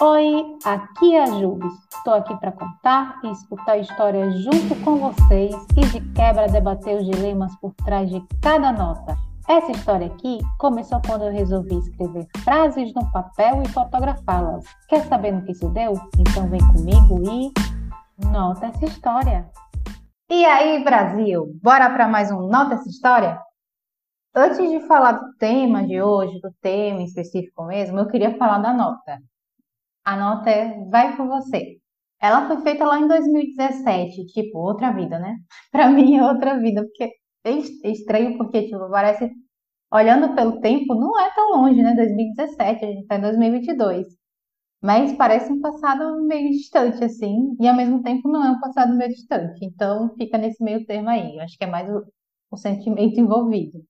Oi, aqui é a Jubes. Estou aqui para contar e escutar histórias junto com vocês e de quebra debater os dilemas por trás de cada nota. Essa história aqui começou quando eu resolvi escrever frases no papel e fotografá-las. Quer saber no que isso deu? Então vem comigo e nota essa história. E aí, Brasil? Bora para mais um Nota essa história? Antes de falar do tema de hoje, do tema específico mesmo, eu queria falar da nota. A nota é Vai por você. Ela foi feita lá em 2017, tipo, outra vida, né? Pra mim é outra vida, porque é estranho porque, tipo, parece, olhando pelo tempo, não é tão longe, né? 2017, a gente tá em 2022. Mas parece um passado meio distante, assim, e ao mesmo tempo não é um passado meio distante. Então fica nesse meio termo aí. Eu acho que é mais o, o sentimento envolvido.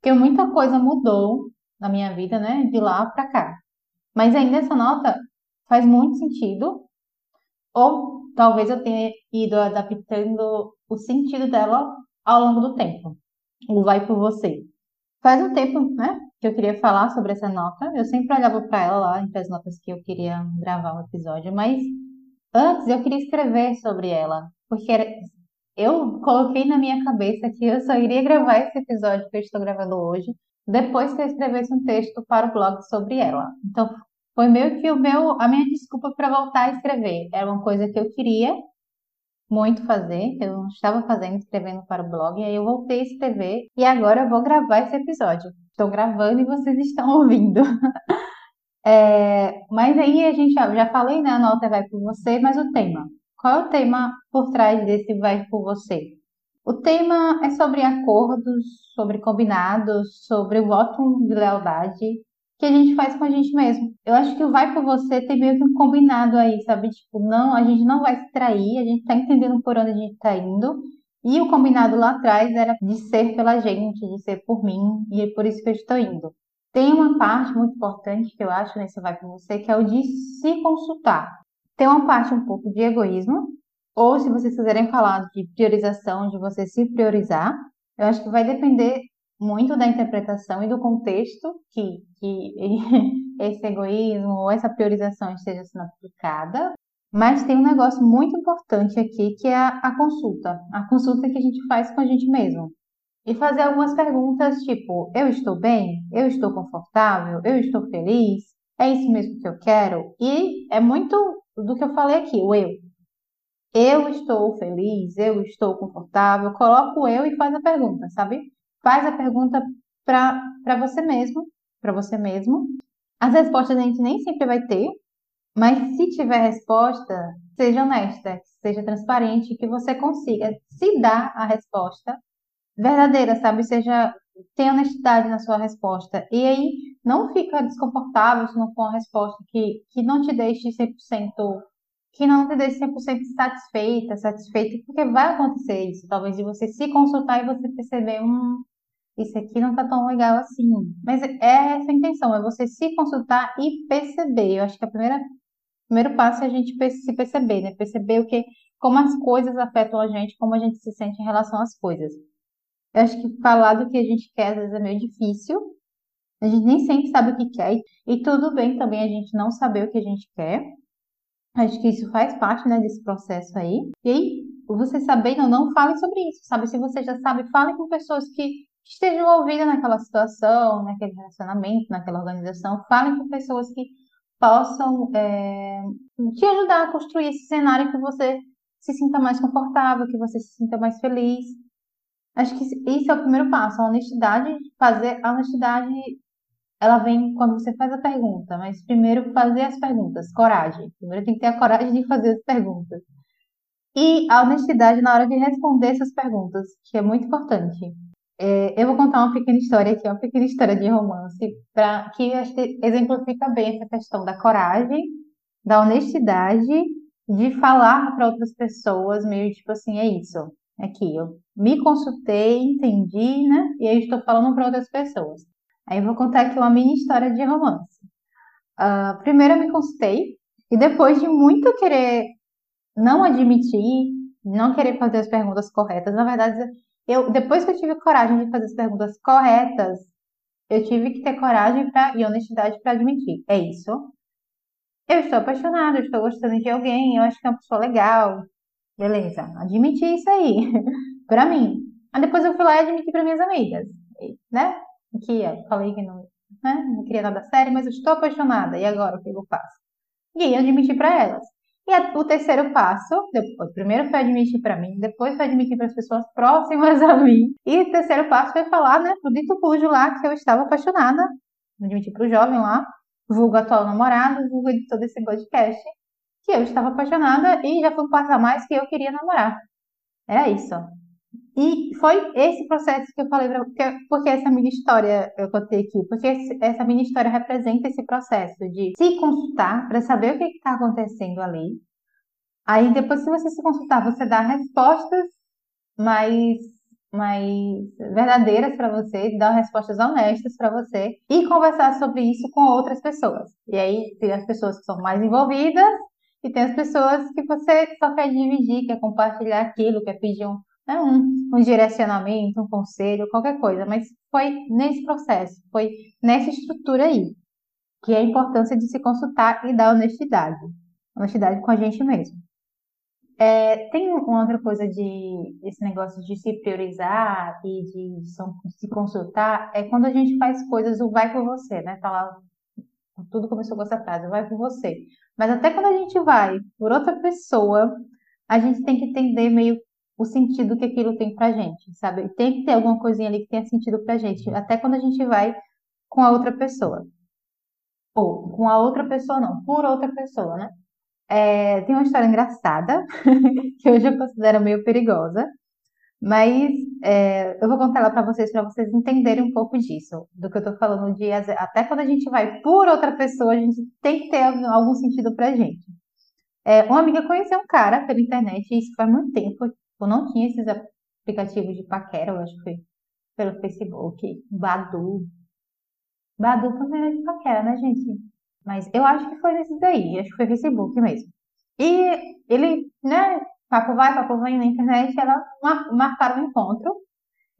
Porque muita coisa mudou na minha vida, né? De lá pra cá. Mas ainda essa nota faz muito sentido, ou talvez eu tenha ido adaptando o sentido dela ao longo do tempo. O vai por você. Faz um tempo, né, que eu queria falar sobre essa nota. Eu sempre olhava para ela lá entre as notas que eu queria gravar um episódio, mas antes eu queria escrever sobre ela, porque era... eu coloquei na minha cabeça que eu só iria gravar esse episódio que eu estou gravando hoje depois que eu escrevesse um texto para o blog sobre ela. Então foi meio que o meu, a minha desculpa para voltar a escrever. Era uma coisa que eu queria muito fazer, eu não estava fazendo, escrevendo para o blog, e aí eu voltei a escrever e agora eu vou gravar esse episódio. Estou gravando e vocês estão ouvindo. é, mas aí a gente já, já falei, né? A nota vai por você, mas o tema. Qual é o tema por trás desse vai por você? O tema é sobre acordos, sobre combinados, sobre o voto de lealdade que a gente faz com a gente mesmo. Eu acho que o vai por você tem meio que um combinado aí, sabe? Tipo, não, a gente não vai se trair, a gente tá entendendo por onde a gente tá indo. E o combinado lá atrás era de ser pela gente, de ser por mim, e é por isso que eu estou indo. Tem uma parte muito importante que eu acho nesse vai por você, que é o de se consultar. Tem uma parte um pouco de egoísmo, ou se vocês quiserem falar de priorização, de você se priorizar, eu acho que vai depender muito da interpretação e do contexto que, que esse egoísmo ou essa priorização esteja sendo aplicada. Mas tem um negócio muito importante aqui que é a, a consulta. A consulta que a gente faz com a gente mesmo. E fazer algumas perguntas tipo: eu estou bem? Eu estou confortável? Eu estou feliz? É isso mesmo que eu quero? E é muito do que eu falei aqui, o eu. Eu estou feliz, eu estou confortável. Coloca o eu e faz a pergunta, sabe? Faz a pergunta para você mesmo, para você mesmo. As respostas a gente nem sempre vai ter, mas se tiver resposta, seja honesta, seja transparente, que você consiga se dar a resposta verdadeira, sabe? Seja tenha honestidade na sua resposta. E aí não fica desconfortável se não for uma resposta que, que não te deixe 100%, que não te deixe 100% satisfeita, satisfeita, porque vai acontecer isso, talvez de você se consultar e você perceber, um isso aqui não tá tão legal assim. Mas é essa a intenção, é você se consultar e perceber. Eu acho que a primeira, primeiro passo é a gente se perceber, né? Perceber o que, como as coisas afetam a gente, como a gente se sente em relação às coisas. Eu acho que falar do que a gente quer às vezes é meio difícil. A gente nem sempre sabe o que quer. E tudo bem também a gente não saber o que a gente quer. Acho que isso faz parte, né, desse processo aí. E aí, você sabendo ou não, fale sobre isso, sabe? Se você já sabe, fale com pessoas que esteja envolvida naquela situação, naquele relacionamento, naquela organização. Falem com pessoas que possam é, te ajudar a construir esse cenário que você se sinta mais confortável, que você se sinta mais feliz. Acho que isso é o primeiro passo, a honestidade, fazer a honestidade, ela vem quando você faz a pergunta, mas primeiro fazer as perguntas, coragem. Primeiro tem que ter a coragem de fazer as perguntas. E a honestidade na hora de responder essas perguntas, que é muito importante. É, eu vou contar uma pequena história aqui, uma pequena história de romance, para que exemplifica bem essa questão da coragem, da honestidade, de falar para outras pessoas, meio tipo assim, é isso, aqui, eu me consultei, entendi, né? E aí estou falando para outras pessoas. Aí eu vou contar aqui uma mini história de romance. Uh, primeiro eu me consultei, e depois de muito querer não admitir, não querer fazer as perguntas corretas, na verdade eu, depois que eu tive coragem de fazer as perguntas corretas, eu tive que ter coragem pra, e honestidade para admitir. É isso. eu estou apaixonada, eu estou gostando de alguém, eu acho que é uma pessoa legal. Beleza, admiti isso aí, pra mim. Aí depois eu fui lá e admiti para minhas amigas, né? Que eu falei que não, né? não queria nada sério, mas eu estou apaixonada. E agora o que eu faço? E aí eu admiti para elas. E o terceiro passo, depois, primeiro foi admitir para mim, depois foi admitir para as pessoas próximas a mim. E o terceiro passo foi falar, né, pro dito cujo lá que eu estava apaixonada. Admitir para o jovem lá, vulgo atual namorado, vulgo de todo esse podcast, que eu estava apaixonada e já foi um passo a mais que eu queria namorar. Era isso. E foi esse processo que eu falei para porque, porque essa minha história eu contei aqui, porque esse, essa minha história representa esse processo de se consultar para saber o que está acontecendo ali. Aí depois, se você se consultar, você dá respostas mais mais verdadeiras para você, dar respostas honestas para você e conversar sobre isso com outras pessoas. E aí tem as pessoas que são mais envolvidas e tem as pessoas que você só quer dividir, quer compartilhar aquilo, quer pedir um, né, um, um direcionamento, um conselho, qualquer coisa, mas foi nesse processo, foi nessa estrutura aí, que é a importância de se consultar e dar honestidade, honestidade com a gente mesmo. É, tem uma outra coisa de esse negócio de se priorizar e de, de se consultar, é quando a gente faz coisas, o vai por você, né? Tá lá, tudo começou com essa frase, vai por você. Mas até quando a gente vai por outra pessoa, a gente tem que entender meio o sentido que aquilo tem pra gente, sabe? Tem que ter alguma coisinha ali que tenha sentido pra gente, até quando a gente vai com a outra pessoa. Ou com a outra pessoa, não, por outra pessoa, né? É, tem uma história engraçada, que hoje eu considero meio perigosa, mas é, eu vou contar ela para vocês, para vocês entenderem um pouco disso, do que eu tô falando de até quando a gente vai por outra pessoa, a gente tem que ter algum sentido pra gente. É, uma amiga conheceu um cara pela internet, e isso faz muito tempo, eu não tinha esses aplicativos de paquera, eu acho que foi pelo Facebook, Badu. Badu também era de paquera, né, gente? Mas eu acho que foi nesses daí, acho que foi Facebook mesmo. E ele, né, papo vai, papo vem na internet, ela mar marcaram um encontro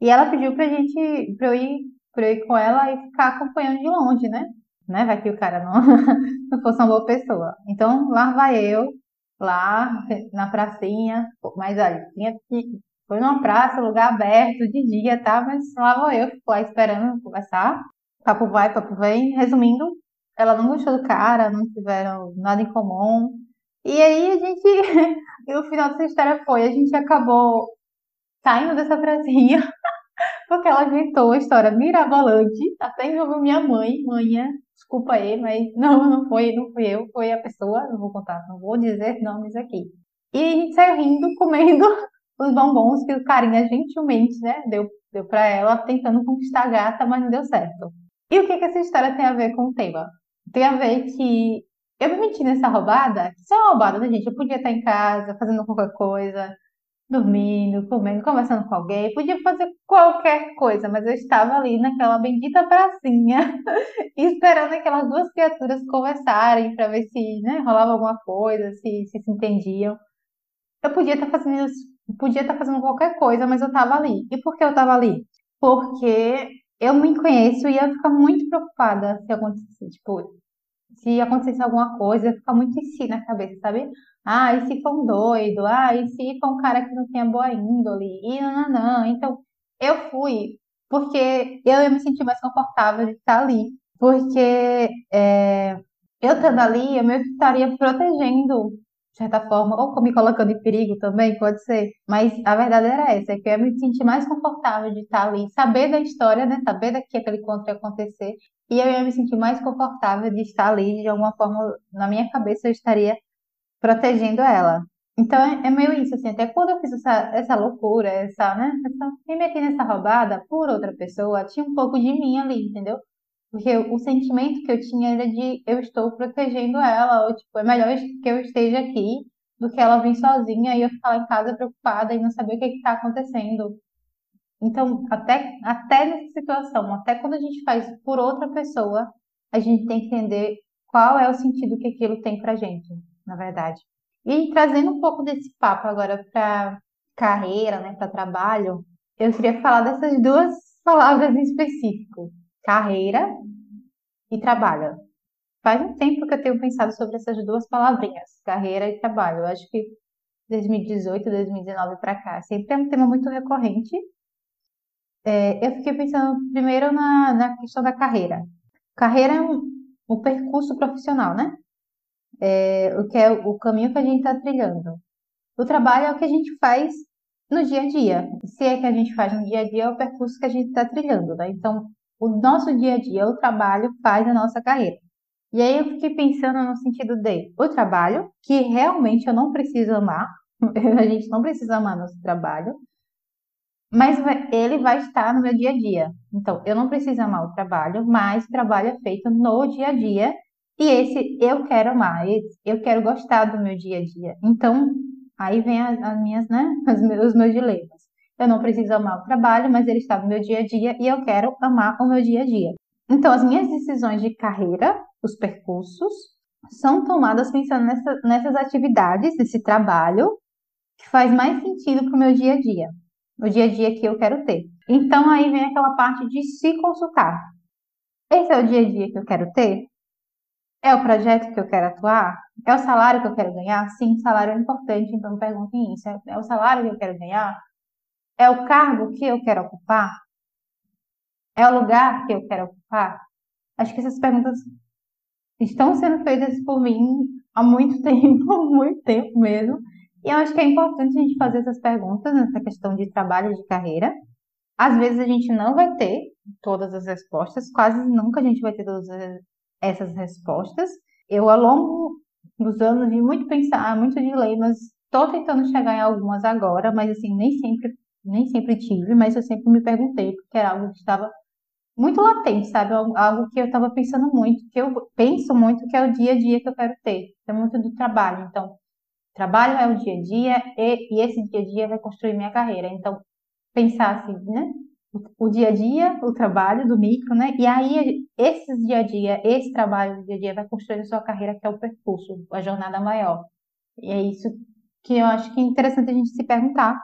e ela pediu pra gente, pra eu ir, pra eu ir com ela e ficar acompanhando de longe, né? né? Vai que o cara não, não fosse uma boa pessoa. Então lá vai eu, lá na pracinha, mas olha, tinha que. Foi numa praça, lugar aberto, de dia, tá? Mas lá vou eu, fico lá esperando conversar. Papo vai, papo vem. Resumindo, ela não gostou do cara, não tiveram nada em comum. E aí a gente. e o final dessa história foi: a gente acabou saindo dessa pracinha, porque ela inventou a história mirabolante, até envolveu minha mãe, manhã desculpa aí, mas não, não foi, não fui eu, foi a pessoa, não vou contar, não vou dizer nomes aqui. E a gente saiu rindo, comendo os bombons que o carinha gentilmente, né, deu, deu para ela, tentando conquistar a gata, mas não deu certo. E o que, que essa história tem a ver com o tema? Tem a ver que eu me meti nessa roubada, isso é uma roubada, né, gente? Eu podia estar em casa, fazendo qualquer coisa, dormindo, comendo, conversando com alguém, podia fazer qualquer coisa, mas eu estava ali naquela bendita pracinha, esperando aquelas duas criaturas conversarem para ver se né, rolava alguma coisa, se, se se entendiam. Eu podia estar fazendo podia estar fazendo qualquer coisa, mas eu estava ali. E por que eu estava ali? Porque eu me conheço e ia ficar muito preocupada se acontecesse, tipo, se acontecesse alguma coisa, ia ficar muito em si na cabeça, sabe? Ah, e se for um doido? Ah, e se for um cara que não tenha boa índole? E não, não, não. Então, eu fui porque eu ia me sentir mais confortável de estar ali. Porque é, eu estando ali, eu me estaria protegendo, de certa forma, ou me colocando em perigo também, pode ser. Mas a verdade era essa, que eu ia me sentir mais confortável de estar ali, saber da história, né? Saber da que aquele encontro ia acontecer. E eu ia me sentir mais confortável de estar ali, de alguma forma, na minha cabeça eu estaria protegendo ela. Então é, é meio isso, assim, até quando eu fiz essa, essa loucura, essa, né, essa, me meti nessa roubada por outra pessoa, tinha um pouco de mim ali, entendeu? Porque o sentimento que eu tinha era de eu estou protegendo ela, ou tipo, é melhor que eu esteja aqui do que ela vir sozinha e eu ficar lá em casa preocupada e não saber o que está acontecendo. Então, até, até nessa situação, até quando a gente faz por outra pessoa, a gente tem que entender qual é o sentido que aquilo tem pra gente na verdade. E trazendo um pouco desse papo agora para carreira, né, para trabalho, eu queria falar dessas duas palavras em específico: carreira e trabalho. faz um tempo que eu tenho pensado sobre essas duas palavrinhas, carreira e trabalho. Eu acho que 2018, 2019 para cá, sempre é um tema muito recorrente. É, eu fiquei pensando primeiro na, na questão da carreira. Carreira é um, um percurso profissional, né? É, o que é o caminho que a gente está trilhando. O trabalho é o que a gente faz no dia a dia. Se é que a gente faz no dia a dia, é o percurso que a gente está trilhando, né? Então, o nosso dia a dia, o trabalho faz a nossa carreira. E aí eu fiquei pensando no sentido de o trabalho, que realmente eu não preciso amar, a gente não precisa amar nosso trabalho, mas ele vai estar no meu dia a dia. Então, eu não preciso amar o trabalho, mas o trabalho é feito no dia a dia, e esse eu quero amar, eu quero gostar do meu dia a dia. Então, aí vem as, as minhas, né, os meus dilemas. Eu não preciso amar o trabalho, mas ele está no meu dia a dia e eu quero amar o meu dia a dia. Então, as minhas decisões de carreira, os percursos, são tomadas pensando nessa, nessas atividades, nesse trabalho, que faz mais sentido para o meu dia a dia, o dia a dia que eu quero ter. Então, aí vem aquela parte de se consultar. Esse é o dia a dia que eu quero ter? É o projeto que eu quero atuar? É o salário que eu quero ganhar? Sim, salário é importante, então perguntem isso. É o salário que eu quero ganhar? É o cargo que eu quero ocupar? É o lugar que eu quero ocupar? Acho que essas perguntas estão sendo feitas por mim há muito tempo, muito tempo mesmo. E eu acho que é importante a gente fazer essas perguntas nessa questão de trabalho de carreira. Às vezes a gente não vai ter todas as respostas, quase nunca a gente vai ter todas essas respostas. Eu, ao longo dos anos, vi muito pensar, muito dilemas, estou tentando chegar em algumas agora, mas assim, nem sempre nem sempre tive, mas eu sempre me perguntei, porque era algo que estava muito latente, sabe? Algo que eu estava pensando muito, que eu penso muito, que é o dia a dia que eu quero ter. É muito do trabalho. Então, trabalho é o dia a dia e, e esse dia a dia vai construir minha carreira. Então, pensar assim, né? O, o dia a dia, o trabalho do micro, né? E aí, esse dia a dia, esse trabalho do dia a dia vai construir a sua carreira, que é o percurso, a jornada maior. E é isso que eu acho que é interessante a gente se perguntar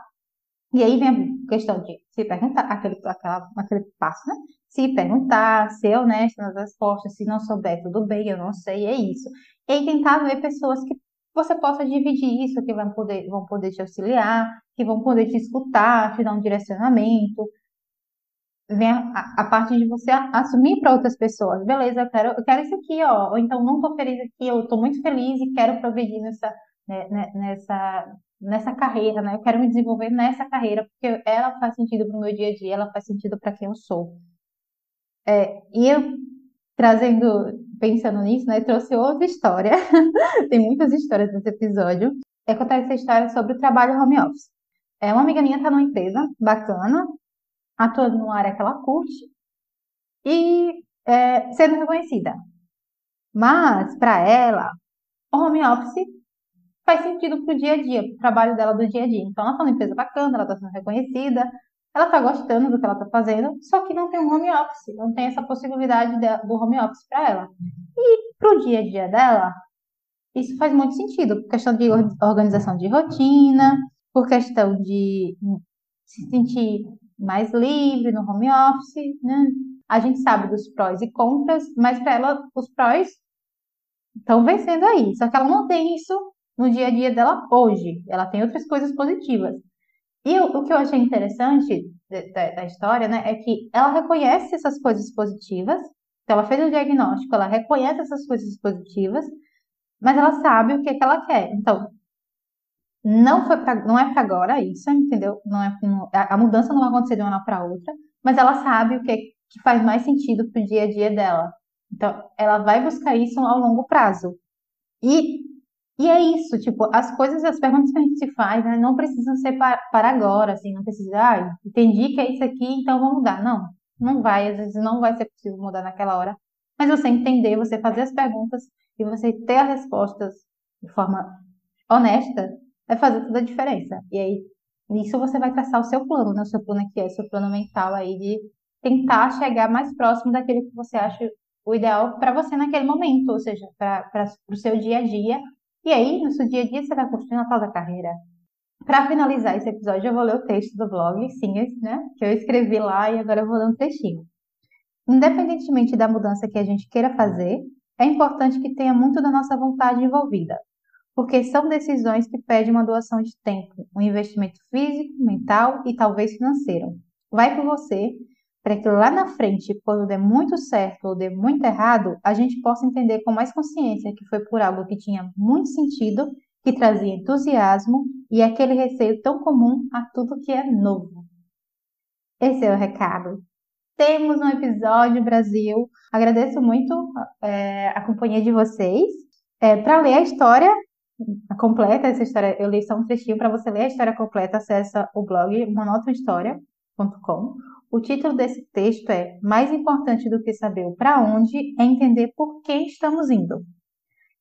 e aí vem a questão de se perguntar, aquele, aquela, aquele passo, né? Se perguntar, ser honesto nas respostas, se não souber, tudo bem, eu não sei, é isso. E tentar ver pessoas que você possa dividir isso, que vão poder, vão poder te auxiliar, que vão poder te escutar, te dar um direcionamento. Vem a, a parte de você assumir para outras pessoas. Beleza, eu quero, eu quero isso aqui, ó. Ou então não estou feliz aqui, eu estou muito feliz e quero progredir nessa, né, né, nessa, nessa carreira, né? Eu quero me desenvolver nessa carreira, porque ela faz sentido para o meu dia a dia, ela faz sentido para quem eu sou. É, e eu trazendo, pensando nisso, né, trouxe outra história. Tem muitas histórias nesse episódio. É contar essa história sobre o trabalho home office. É, uma amiga minha está numa empresa bacana, atuando numa área que ela curte e é, sendo reconhecida. Mas, para ela, o home office faz sentido para o dia a dia, para o trabalho dela do dia a dia. Então, ela está numa empresa bacana, ela está sendo reconhecida, ela está gostando do que ela está fazendo, só que não tem um home office, não tem essa possibilidade de, do home office para ela. E para o dia a dia dela, isso faz muito sentido, por questão de organização de rotina, por questão de se sentir mais livre no home office, né? A gente sabe dos prós e contras, mas para ela os prós estão vencendo aí. Só que ela não tem isso no dia a dia dela hoje. Ela tem outras coisas positivas. E o, o que eu achei interessante da, da, história, né, é que ela reconhece essas coisas positivas. Então, ela fez o diagnóstico, ela reconhece essas coisas positivas, mas ela sabe o que, é que ela quer. Então, não foi pra, não é para agora isso, entendeu? Não é a, mudança não vai acontecer de uma hora para outra, mas ela sabe o que, que faz mais sentido para o dia a dia dela. Então, ela vai buscar isso ao longo prazo. E e é isso, tipo, as coisas, as perguntas que a gente se faz, né, não precisam ser para, para agora, assim, não precisa, ah, entendi que é isso aqui, então vou mudar. Não, não vai, às vezes não vai ser possível mudar naquela hora, mas você entender, você fazer as perguntas e você ter as respostas de forma honesta, vai fazer toda a diferença. E aí, nisso você vai traçar o seu plano, né, o seu plano aqui é o seu plano mental aí de tentar chegar mais próximo daquele que você acha o ideal para você naquele momento, ou seja, para o seu dia a dia, e aí, no seu dia a dia, você vai construindo a tal da carreira. Para finalizar esse episódio, eu vou ler o texto do blog, sim, né? Que eu escrevi lá e agora eu vou ler um trechinho. Independentemente da mudança que a gente queira fazer, é importante que tenha muito da nossa vontade envolvida, porque são decisões que pedem uma doação de tempo, um investimento físico, mental e talvez financeiro. Vai por você, para que lá na frente, quando der muito certo ou der muito errado, a gente possa entender com mais consciência que foi por algo que tinha muito sentido, que trazia entusiasmo e aquele receio tão comum a tudo que é novo. Esse é o recado. Temos um episódio Brasil. Agradeço muito é, a companhia de vocês. É, para ler a história completa, essa história, eu li só um trechinho. Para você ler a história completa, acessa o blog monotohistoria.com. O título desse texto é Mais importante do que saber o para onde é entender por que estamos indo.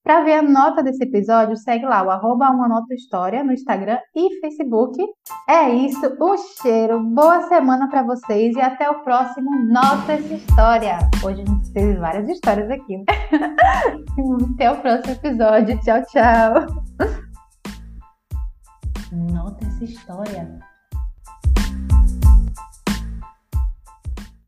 Para ver a nota desse episódio, segue lá o arroba uma nota história no Instagram e Facebook. É isso, o cheiro. Boa semana para vocês e até o próximo Nota essa História. Hoje a gente teve várias histórias aqui. Né? até o próximo episódio. Tchau, tchau. Nota essa história.